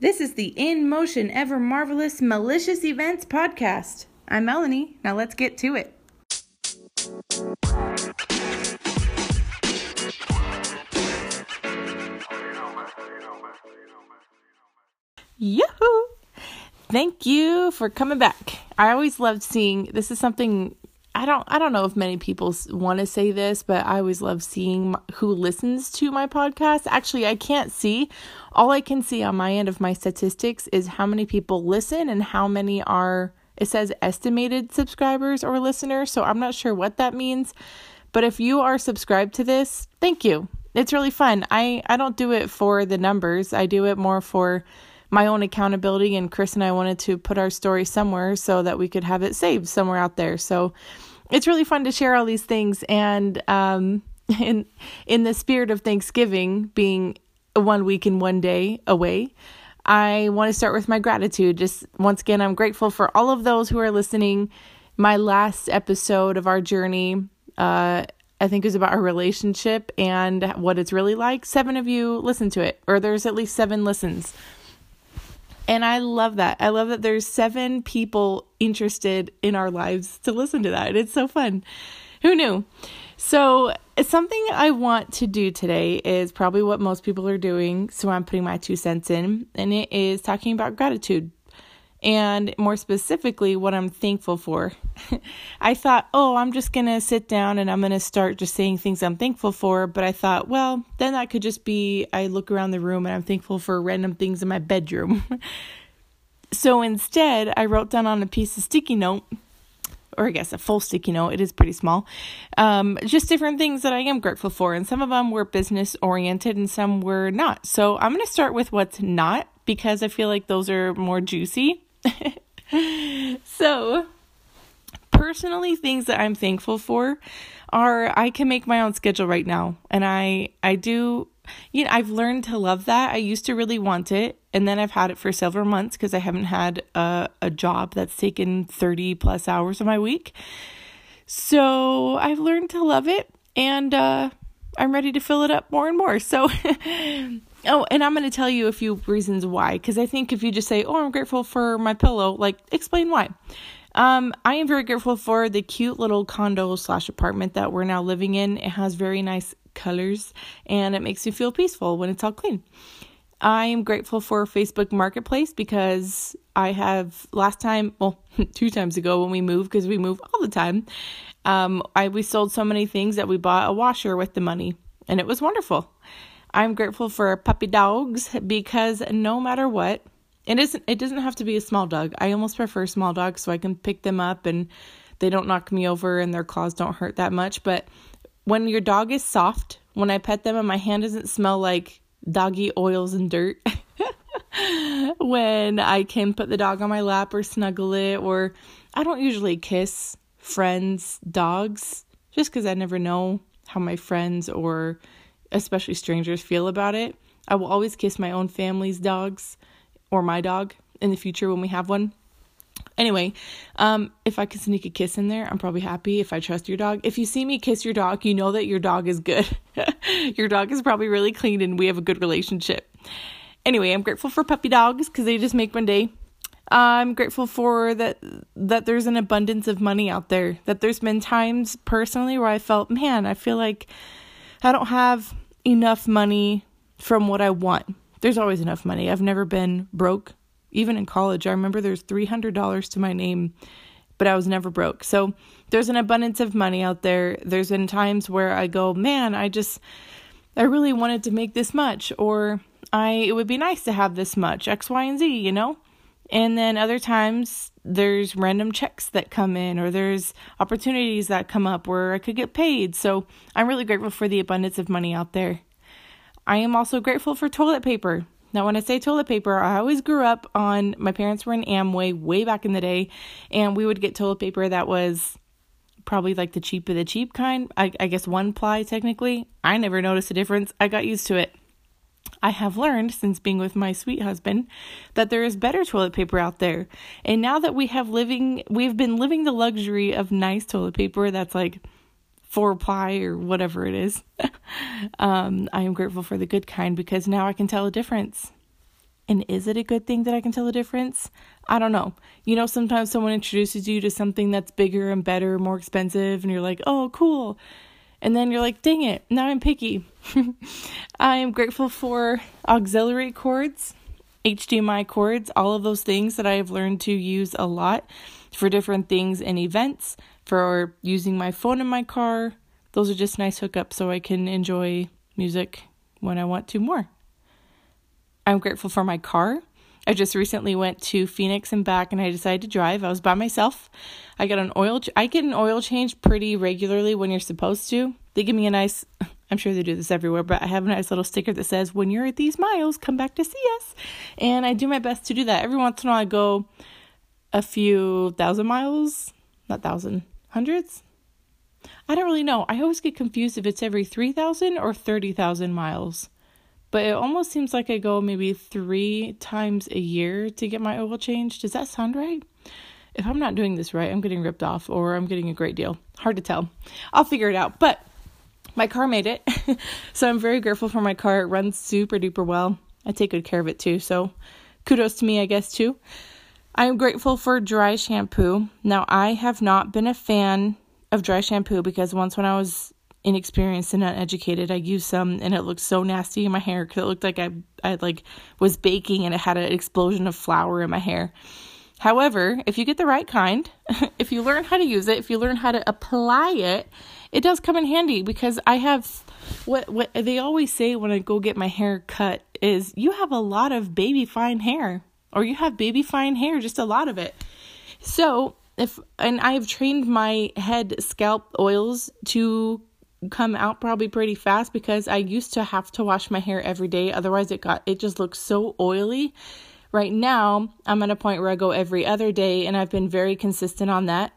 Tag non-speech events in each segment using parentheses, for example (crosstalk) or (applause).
This is the In Motion Ever Marvelous Malicious Events podcast. I'm Melanie. Now let's get to it. Yahoo! Thank you for coming back. I always loved seeing this is something I don't I don't know if many people want to say this, but I always love seeing who listens to my podcast. Actually, I can't see. All I can see on my end of my statistics is how many people listen and how many are it says estimated subscribers or listeners, so I'm not sure what that means. But if you are subscribed to this, thank you. It's really fun. I I don't do it for the numbers. I do it more for my own accountability and Chris and I wanted to put our story somewhere so that we could have it saved somewhere out there. So it's really fun to share all these things and um, (laughs) in in the spirit of Thanksgiving being one week and one day away, I want to start with my gratitude. Just once again, I'm grateful for all of those who are listening. My last episode of our journey, uh, I think, is about our relationship and what it's really like. Seven of you listen to it, or there's at least seven listens. And I love that. I love that there's seven people interested in our lives to listen to that. It's so fun. Who knew? So, something I want to do today is probably what most people are doing. So, I'm putting my two cents in, and it is talking about gratitude and more specifically, what I'm thankful for. (laughs) I thought, oh, I'm just going to sit down and I'm going to start just saying things I'm thankful for. But I thought, well, then that could just be I look around the room and I'm thankful for random things in my bedroom. (laughs) so instead, I wrote down on a piece of sticky note, or I guess a full sticky note, it is pretty small, um, just different things that I am grateful for. And some of them were business oriented and some were not. So I'm going to start with what's not because I feel like those are more juicy. (laughs) so, personally, things that I'm thankful for are I can make my own schedule right now, and I I do. You know, I've learned to love that. I used to really want it, and then I've had it for several months because I haven't had a a job that's taken 30 plus hours of my week. So, I've learned to love it and uh I'm ready to fill it up more and more. So (laughs) Oh, and I'm going to tell you a few reasons why because I think if you just say, "Oh, I'm grateful for my pillow," like explain why. Um, I am very grateful for the cute little condo slash apartment that we're now living in. It has very nice colors and it makes me feel peaceful when it's all clean. I am grateful for Facebook Marketplace because I have last time, well, (laughs) two times ago when we moved because we move all the time. Um, I we sold so many things that we bought a washer with the money, and it was wonderful. I'm grateful for puppy dogs because no matter what, it isn't it doesn't have to be a small dog. I almost prefer small dogs so I can pick them up and they don't knock me over and their claws don't hurt that much, but when your dog is soft, when I pet them and my hand doesn't smell like doggy oils and dirt, (laughs) when I can put the dog on my lap or snuggle it, or I don't usually kiss friends' dogs just because I never know how my friends or especially strangers, feel about it. I will always kiss my own family's dogs or my dog in the future when we have one. Anyway, um, if I can sneak a kiss in there, I'm probably happy if I trust your dog. If you see me kiss your dog, you know that your dog is good. (laughs) your dog is probably really clean and we have a good relationship. Anyway, I'm grateful for puppy dogs because they just make my day. I'm grateful for that that there's an abundance of money out there. That there's been times personally where I felt, man, I feel like I don't have enough money from what I want. There's always enough money. I've never been broke. Even in college, I remember there's $300 to my name, but I was never broke. So there's an abundance of money out there. There's been times where I go, man, I just, I really wanted to make this much, or I, it would be nice to have this much, X, Y, and Z, you know? And then other times there's random checks that come in or there's opportunities that come up where I could get paid. So I'm really grateful for the abundance of money out there. I am also grateful for toilet paper. Now, when I say toilet paper, I always grew up on my parents were in Amway way back in the day, and we would get toilet paper that was probably like the cheap of the cheap kind. I, I guess one ply technically. I never noticed a difference. I got used to it. I have learned since being with my sweet husband that there is better toilet paper out there. And now that we have living we've been living the luxury of nice toilet paper that's like four ply or whatever it is. (laughs) um, I am grateful for the good kind because now I can tell a difference. And is it a good thing that I can tell the difference? I don't know. You know, sometimes someone introduces you to something that's bigger and better, more expensive, and you're like, oh, cool. And then you're like, dang it, now I'm picky. (laughs) I am grateful for auxiliary cords, HDMI cords, all of those things that I have learned to use a lot for different things and events, for using my phone in my car. Those are just nice hookups so I can enjoy music when I want to more. I'm grateful for my car. I just recently went to Phoenix and back and I decided to drive. I was by myself. I got an oil ch- I get an oil change pretty regularly when you're supposed to. They give me a nice (laughs) I'm sure they do this everywhere, but I have a nice little sticker that says when you're at these miles, come back to see us. And I do my best to do that. Every once in a while I go a few thousand miles, not thousand, hundreds. I don't really know. I always get confused if it's every 3,000 or 30,000 miles but it almost seems like I go maybe three times a year to get my oil changed. Does that sound right? If I'm not doing this right, I'm getting ripped off or I'm getting a great deal. Hard to tell. I'll figure it out. But my car made it. (laughs) so I'm very grateful for my car. It runs super duper well. I take good care of it too. So kudos to me, I guess, too. I'm grateful for dry shampoo. Now, I have not been a fan of dry shampoo because once when I was inexperienced and uneducated. I used some and it looked so nasty in my hair because it looked like I I like was baking and it had an explosion of flour in my hair. However, if you get the right kind, (laughs) if you learn how to use it, if you learn how to apply it, it does come in handy because I have what what they always say when I go get my hair cut is you have a lot of baby fine hair or you have baby fine hair, just a lot of it. So, if and I have trained my head scalp oils to come out probably pretty fast because I used to have to wash my hair every day otherwise it got it just looks so oily. Right now, I'm at a point where I go every other day and I've been very consistent on that.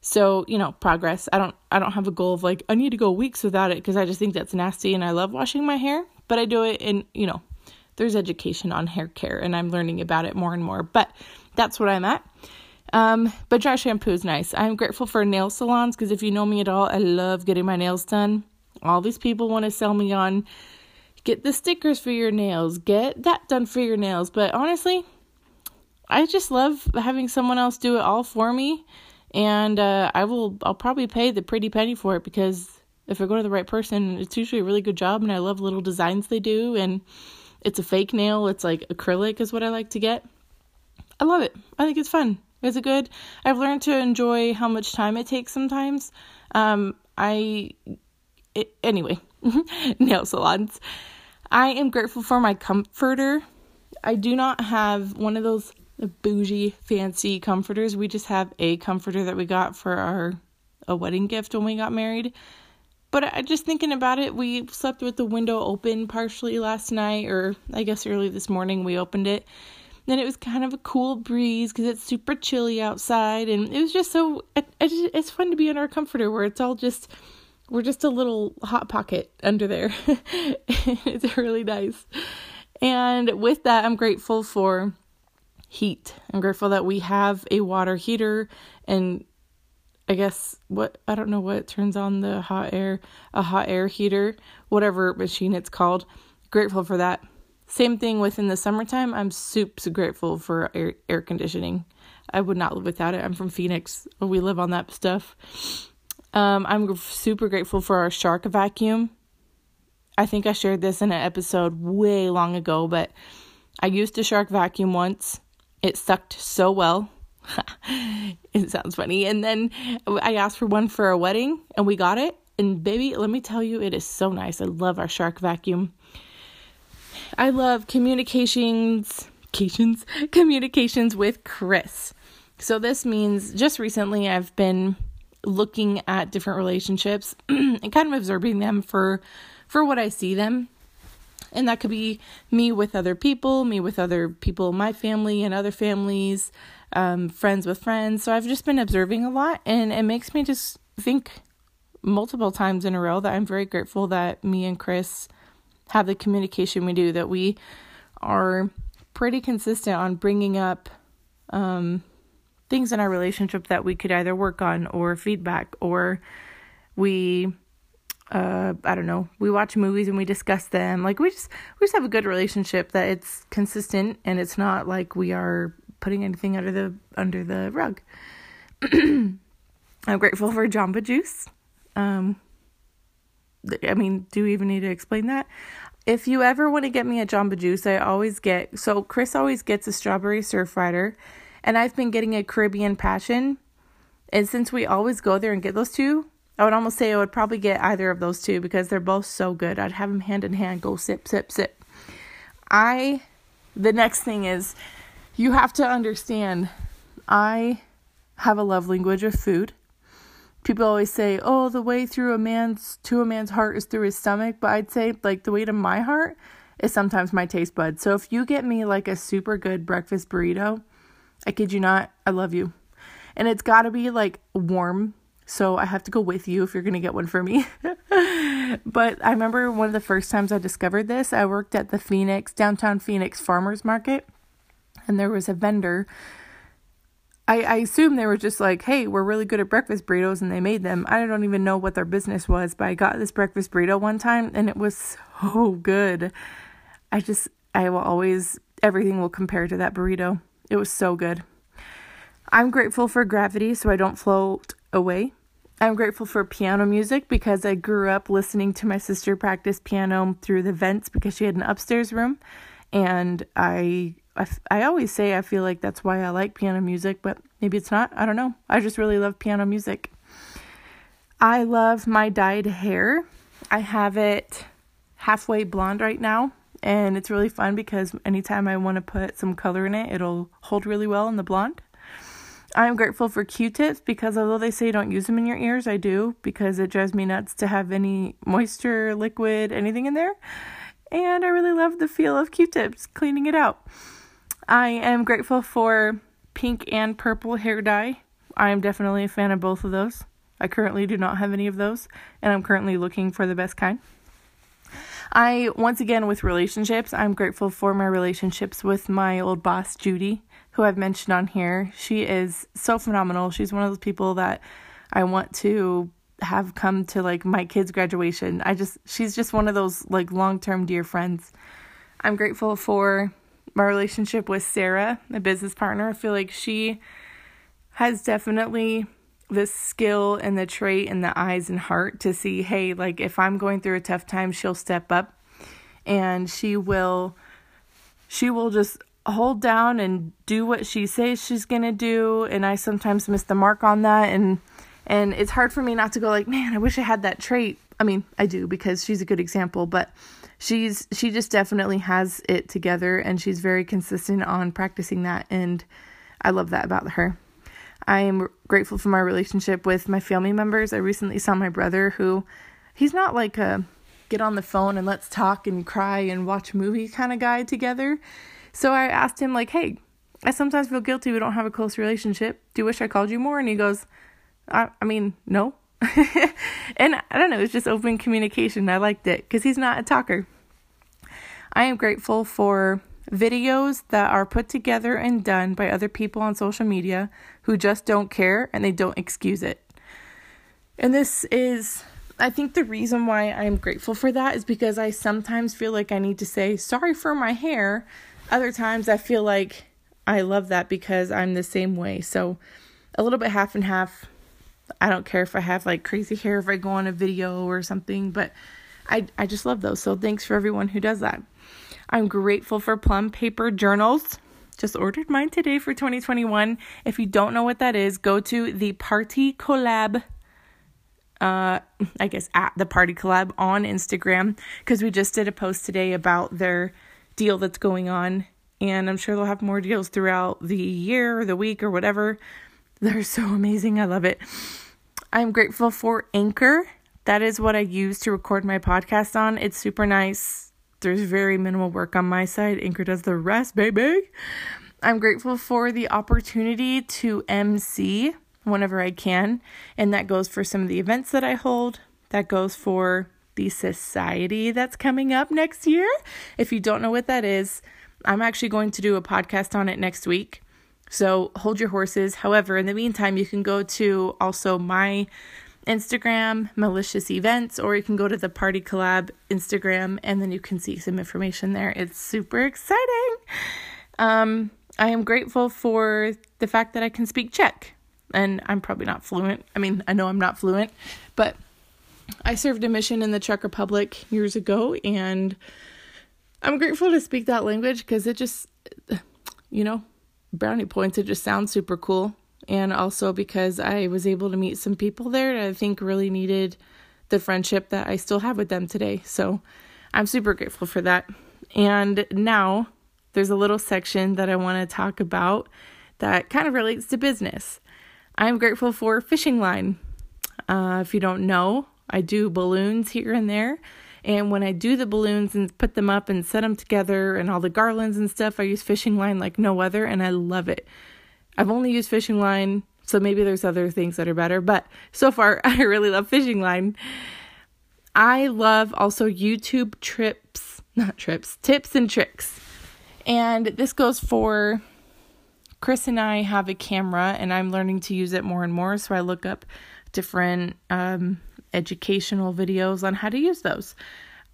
So, you know, progress. I don't I don't have a goal of like I need to go weeks without it because I just think that's nasty and I love washing my hair, but I do it in, you know, there's education on hair care and I'm learning about it more and more. But that's what I'm at. Um, but dry shampoo is nice. I'm grateful for nail salons because if you know me at all, I love getting my nails done. All these people want to sell me on get the stickers for your nails, get that done for your nails. But honestly, I just love having someone else do it all for me. And uh, I will, I'll probably pay the pretty penny for it because if I go to the right person, it's usually a really good job. And I love little designs they do. And it's a fake nail, it's like acrylic, is what I like to get. I love it. I think it's fun. Is it good? I've learned to enjoy how much time it takes sometimes. Um, I, it, anyway, (laughs) nail salons. I am grateful for my comforter. I do not have one of those bougie, fancy comforters. We just have a comforter that we got for our a wedding gift when we got married. But I just thinking about it, we slept with the window open partially last night, or I guess early this morning we opened it then it was kind of a cool breeze because it's super chilly outside, and it was just so. It, it, it's fun to be in our comforter where it's all just we're just a little hot pocket under there. (laughs) it's really nice. And with that, I'm grateful for heat. I'm grateful that we have a water heater and I guess what I don't know what turns on the hot air, a hot air heater, whatever machine it's called. Grateful for that. Same thing within the summertime. I'm super grateful for air, air conditioning. I would not live without it. I'm from Phoenix. We live on that stuff. Um, I'm super grateful for our shark vacuum. I think I shared this in an episode way long ago, but I used a shark vacuum once. It sucked so well. (laughs) it sounds funny. And then I asked for one for a wedding and we got it. And baby, let me tell you, it is so nice. I love our shark vacuum. I love communications, communications, communications with Chris. So this means just recently I've been looking at different relationships (clears throat) and kind of observing them for for what I see them. And that could be me with other people, me with other people my family and other families, um, friends with friends. So I've just been observing a lot, and it makes me just think multiple times in a row that I'm very grateful that me and Chris have the communication we do, that we are pretty consistent on bringing up um, things in our relationship that we could either work on or feedback, or we uh I don't know, we watch movies and we discuss them. Like we just we just have a good relationship that it's consistent and it's not like we are putting anything under the under the rug. (clears throat) I'm grateful for Jamba Juice. Um I mean, do we even need to explain that? If you ever want to get me a Jamba Juice, I always get so Chris always gets a strawberry surf rider, and I've been getting a Caribbean Passion. And since we always go there and get those two, I would almost say I would probably get either of those two because they're both so good. I'd have them hand in hand, go sip, sip, sip. I, the next thing is, you have to understand, I have a love language of food. People always say, "Oh, the way through a man's to a man's heart is through his stomach," but I'd say like the way to my heart is sometimes my taste buds. So if you get me like a super good breakfast burrito, I kid you not, I love you. And it's got to be like warm so I have to go with you if you're going to get one for me. (laughs) but I remember one of the first times I discovered this, I worked at the Phoenix, downtown Phoenix farmers market, and there was a vendor. I, I assume they were just like, hey, we're really good at breakfast burritos, and they made them. I don't even know what their business was, but I got this breakfast burrito one time, and it was (laughs) so good. I just, I will always, everything will compare to that burrito. It was so good. I'm grateful for gravity so I don't float away. I'm grateful for piano music because I grew up listening to my sister practice piano through the vents because she had an upstairs room. And I, I, I always say I feel like that's why I like piano music, but maybe it's not. I don't know. I just really love piano music. I love my dyed hair. I have it halfway blonde right now, and it's really fun because anytime I want to put some color in it, it'll hold really well in the blonde. I'm grateful for Q-tips because although they say don't use them in your ears, I do because it drives me nuts to have any moisture, liquid, anything in there. And I really love the feel of Q-tips cleaning it out. I am grateful for pink and purple hair dye. I am definitely a fan of both of those. I currently do not have any of those, and I'm currently looking for the best kind. I, once again, with relationships, I'm grateful for my relationships with my old boss, Judy who I've mentioned on here. She is so phenomenal. She's one of those people that I want to have come to like my kids' graduation. I just she's just one of those like long-term dear friends. I'm grateful for my relationship with Sarah, my business partner. I feel like she has definitely the skill and the trait and the eyes and heart to see, hey, like if I'm going through a tough time, she'll step up and she will she will just hold down and do what she says she's going to do and I sometimes miss the mark on that and and it's hard for me not to go like, "Man, I wish I had that trait." I mean, I do because she's a good example, but she's she just definitely has it together and she's very consistent on practicing that and I love that about her. I am grateful for my relationship with my family members. I recently saw my brother who he's not like a get on the phone and let's talk and cry and watch a movie kind of guy together. So I asked him, like, hey, I sometimes feel guilty we don't have a close relationship. Do you wish I called you more? And he goes, I, I mean, no. (laughs) and I don't know, it's just open communication. I liked it because he's not a talker. I am grateful for videos that are put together and done by other people on social media who just don't care and they don't excuse it. And this is, I think, the reason why I'm grateful for that is because I sometimes feel like I need to say, sorry for my hair other times I feel like I love that because I'm the same way. So a little bit half and half. I don't care if I have like crazy hair if I go on a video or something, but I I just love those. So thanks for everyone who does that. I'm grateful for plum paper journals. Just ordered mine today for 2021. If you don't know what that is, go to the Party Collab uh, I guess at the Party Collab on Instagram because we just did a post today about their deal that's going on. And I'm sure they'll have more deals throughout the year or the week or whatever. (laughs) They're so amazing. I love it. I'm grateful for Anchor. That is what I use to record my podcast on. It's super nice. There's very minimal work on my side. Anchor does the rest, baby. I'm grateful for the opportunity to MC whenever I can. And that goes for some of the events that I hold. That goes for the society that's coming up next year. If you don't know what that is, I'm actually going to do a podcast on it next week. So hold your horses. However, in the meantime, you can go to also my Instagram, Malicious Events, or you can go to the Party Collab Instagram and then you can see some information there. It's super exciting. Um, I am grateful for the fact that I can speak Czech. And I'm probably not fluent. I mean, I know I'm not fluent, but I served a mission in the Czech Republic years ago, and I'm grateful to speak that language because it just, you know, brownie points, it just sounds super cool and also because I was able to meet some people there that I think really needed the friendship that I still have with them today. So I'm super grateful for that. And now there's a little section that I want to talk about that kind of relates to business. I'm grateful for fishing line. Uh, if you don't know, I do balloons here and there. And when I do the balloons and put them up and set them together and all the garlands and stuff, I use fishing line like no other, and I love it. I've only used fishing line, so maybe there's other things that are better, but so far (laughs) I really love fishing line. I love also YouTube trips, not trips, tips and tricks. And this goes for Chris and I have a camera and I'm learning to use it more and more. So I look up different um, educational videos on how to use those.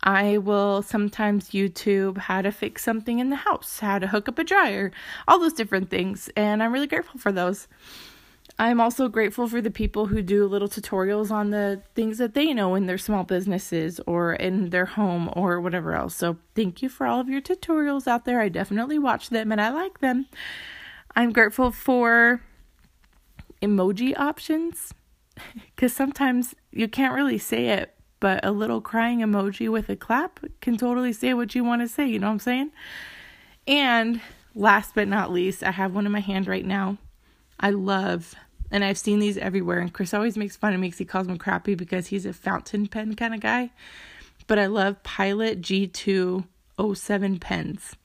I will sometimes YouTube how to fix something in the house, how to hook up a dryer, all those different things. And I'm really grateful for those. I'm also grateful for the people who do little tutorials on the things that they know in their small businesses or in their home or whatever else. So, thank you for all of your tutorials out there. I definitely watch them and I like them. I'm grateful for emoji options (laughs) because sometimes you can't really say it but a little crying emoji with a clap can totally say what you want to say, you know what I'm saying? And last but not least, I have one in my hand right now. I love, and I've seen these everywhere, and Chris always makes fun of me because he calls them crappy because he's a fountain pen kind of guy. But I love Pilot G207 pens.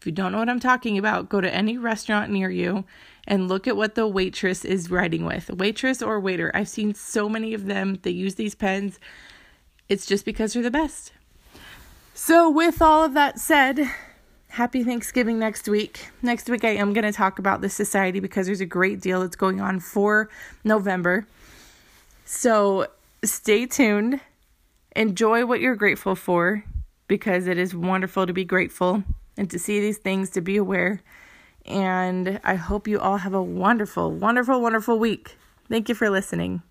If you don't know what I'm talking about, go to any restaurant near you and look at what the waitress is writing with. Waitress or waiter. I've seen so many of them. They use these pens it's just because they're the best. So, with all of that said, happy Thanksgiving next week. Next week, I am going to talk about the society because there's a great deal that's going on for November. So, stay tuned. Enjoy what you're grateful for because it is wonderful to be grateful and to see these things, to be aware. And I hope you all have a wonderful, wonderful, wonderful week. Thank you for listening.